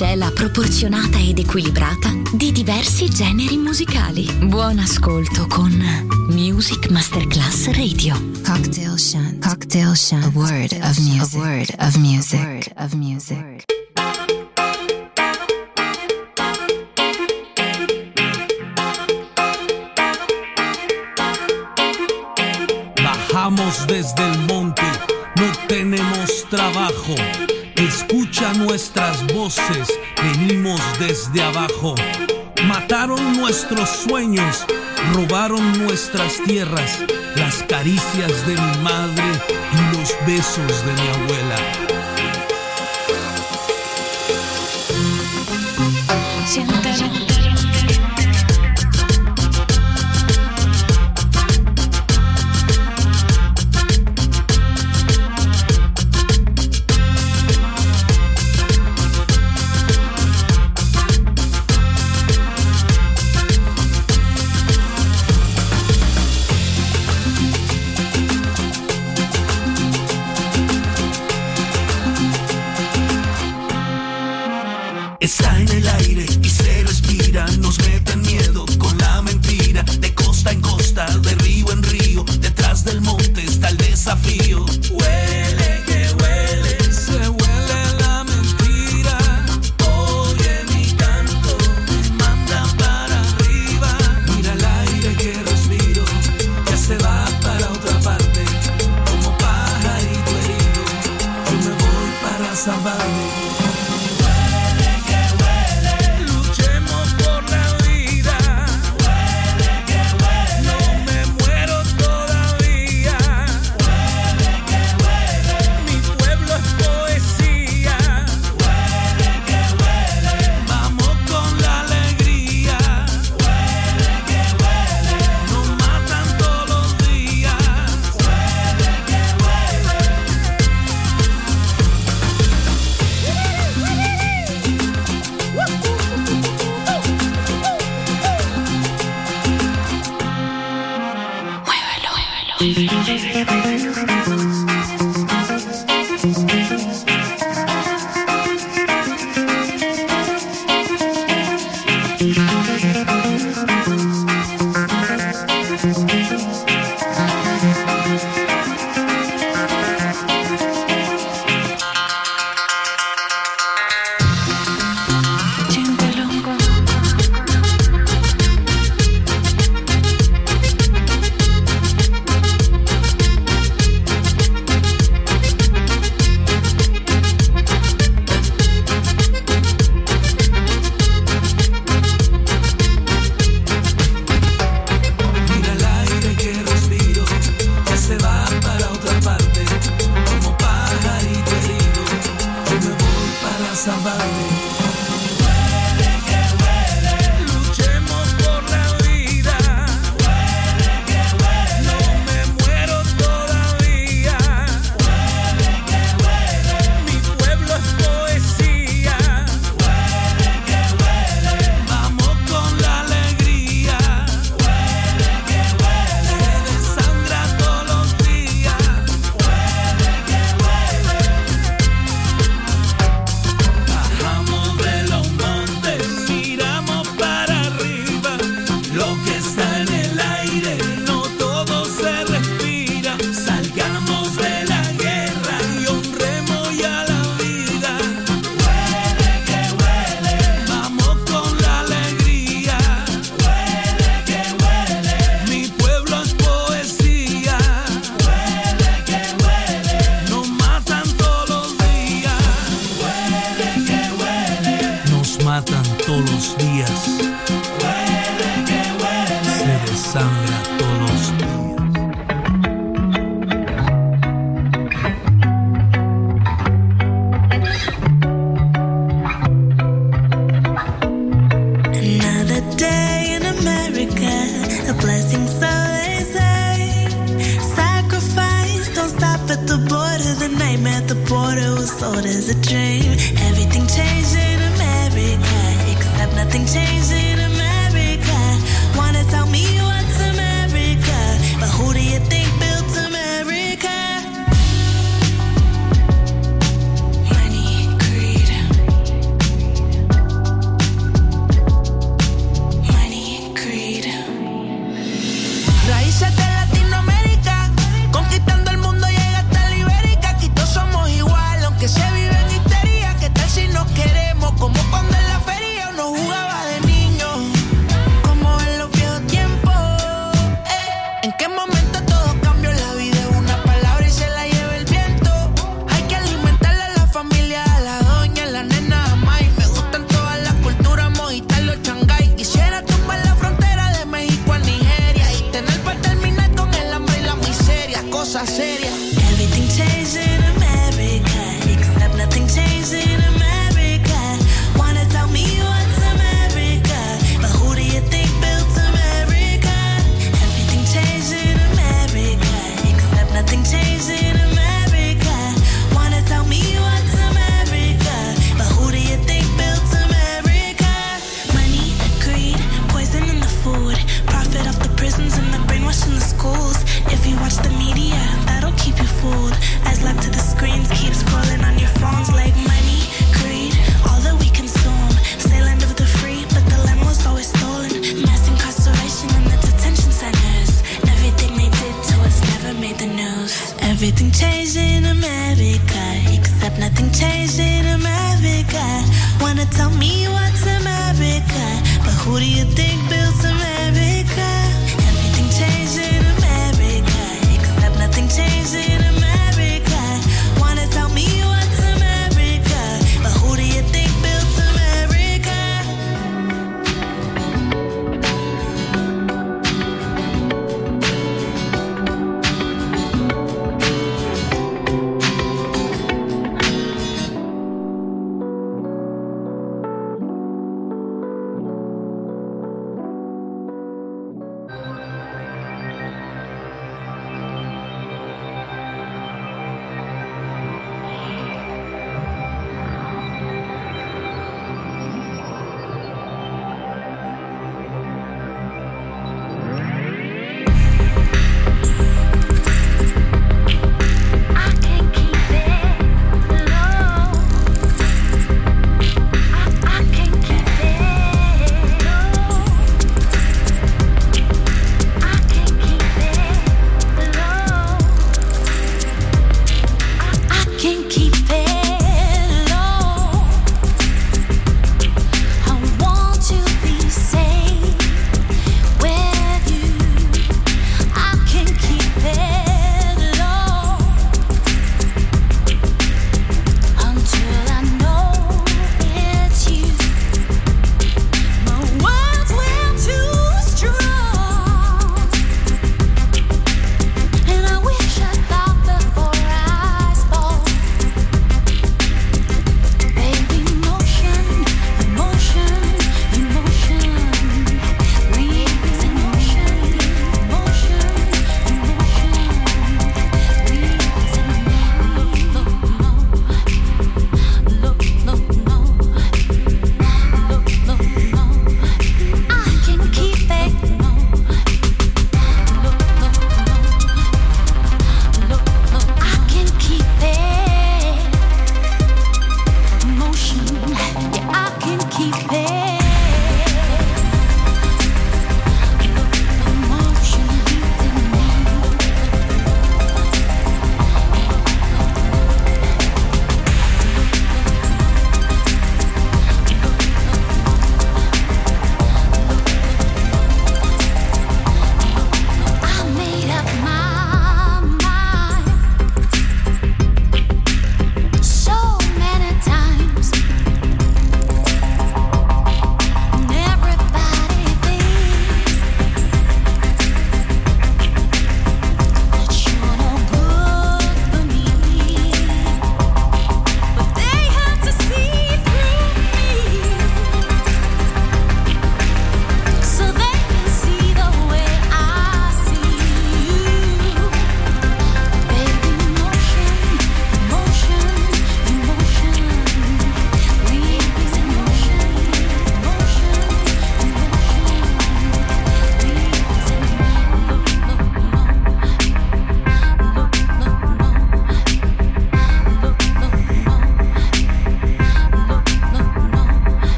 miscela proporzionata ed equilibrata di diversi generi musicali. Buon ascolto con Music Masterclass Radio. Cocktail Shant. Cocktail Shant. A word of music. A word of music. A word of music. Bajamos desde el monte, no tenemos trabajo. desde abajo. Mataron nuestros sueños, robaron nuestras tierras, las caricias de mi madre y los besos de mi abuela. Siéntale. sangra a todos.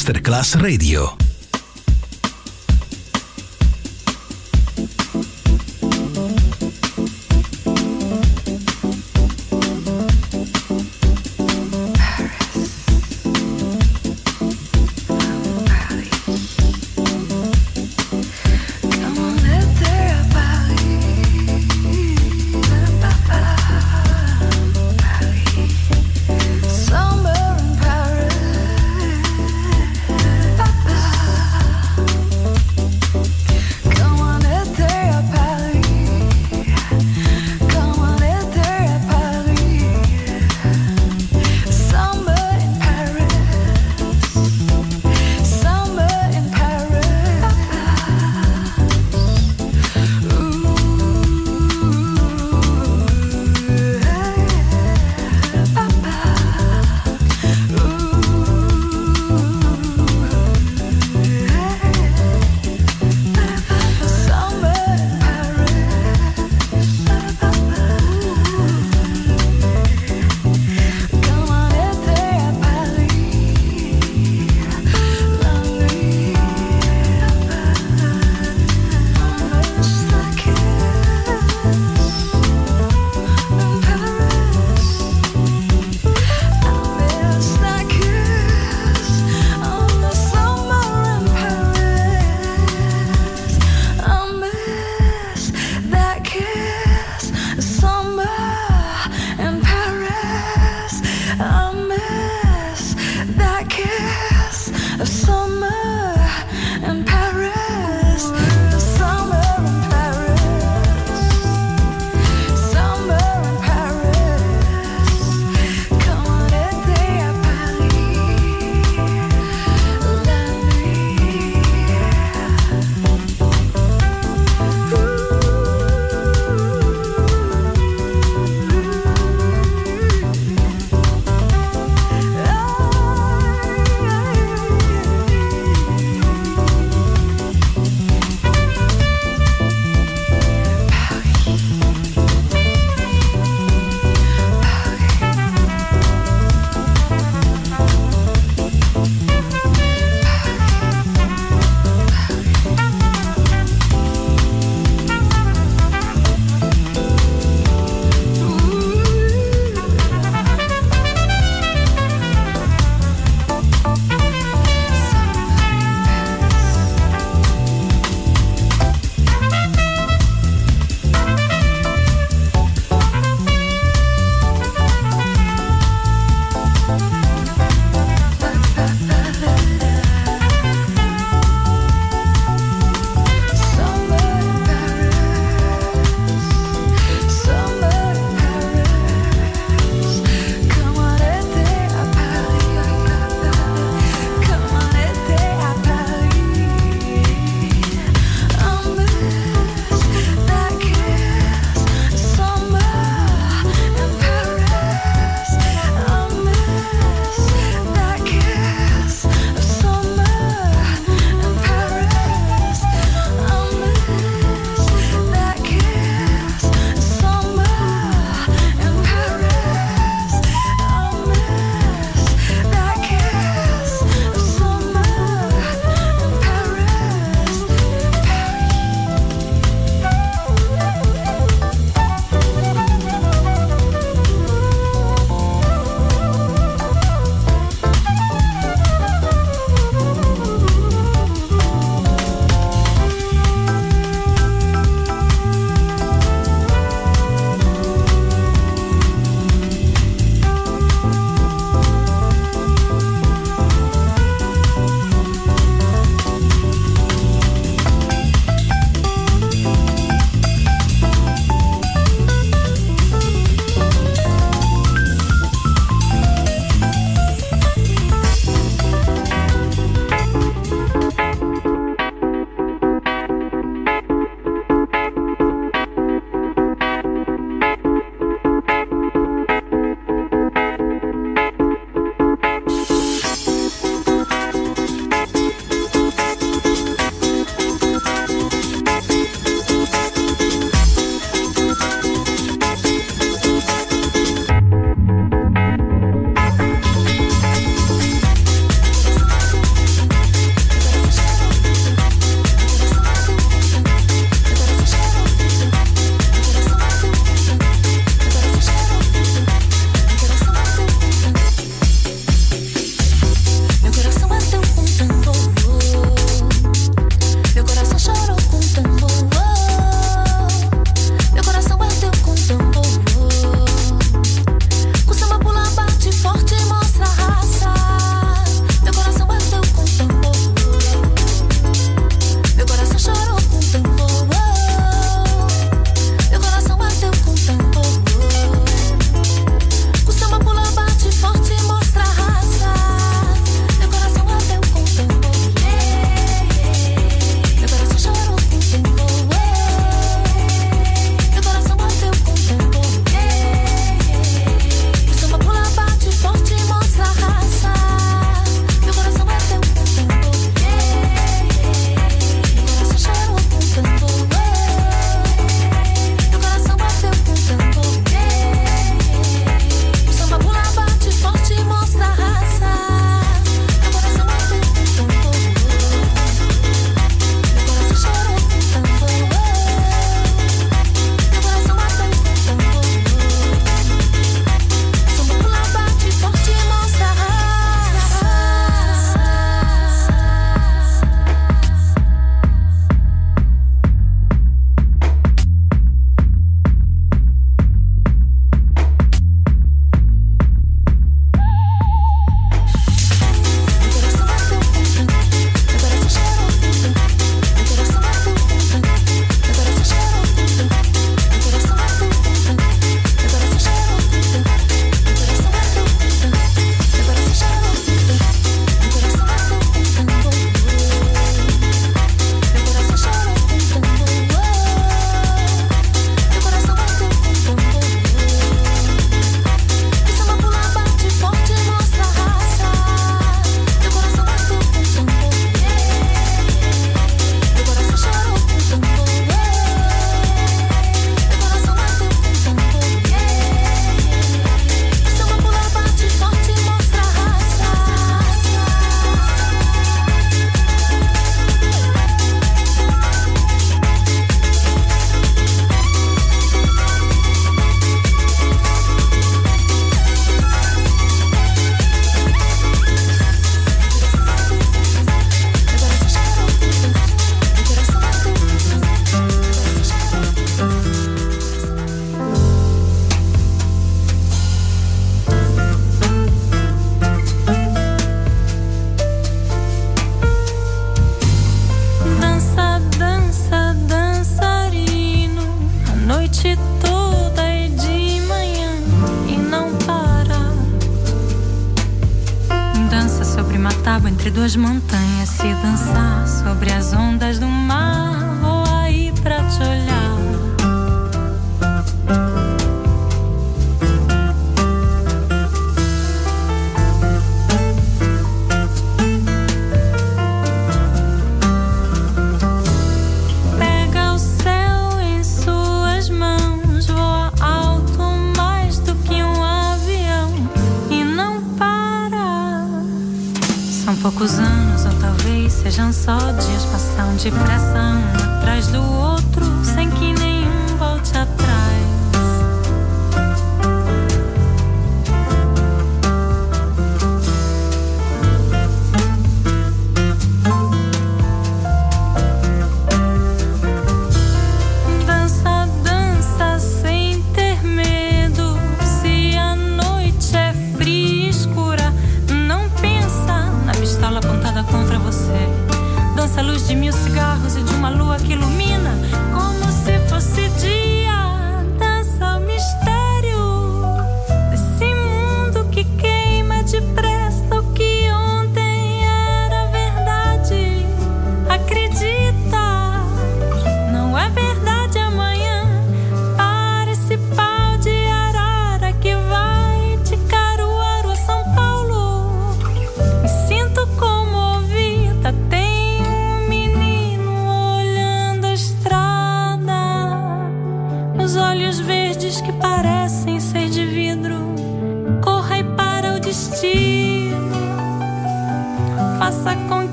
Masterclass Radio.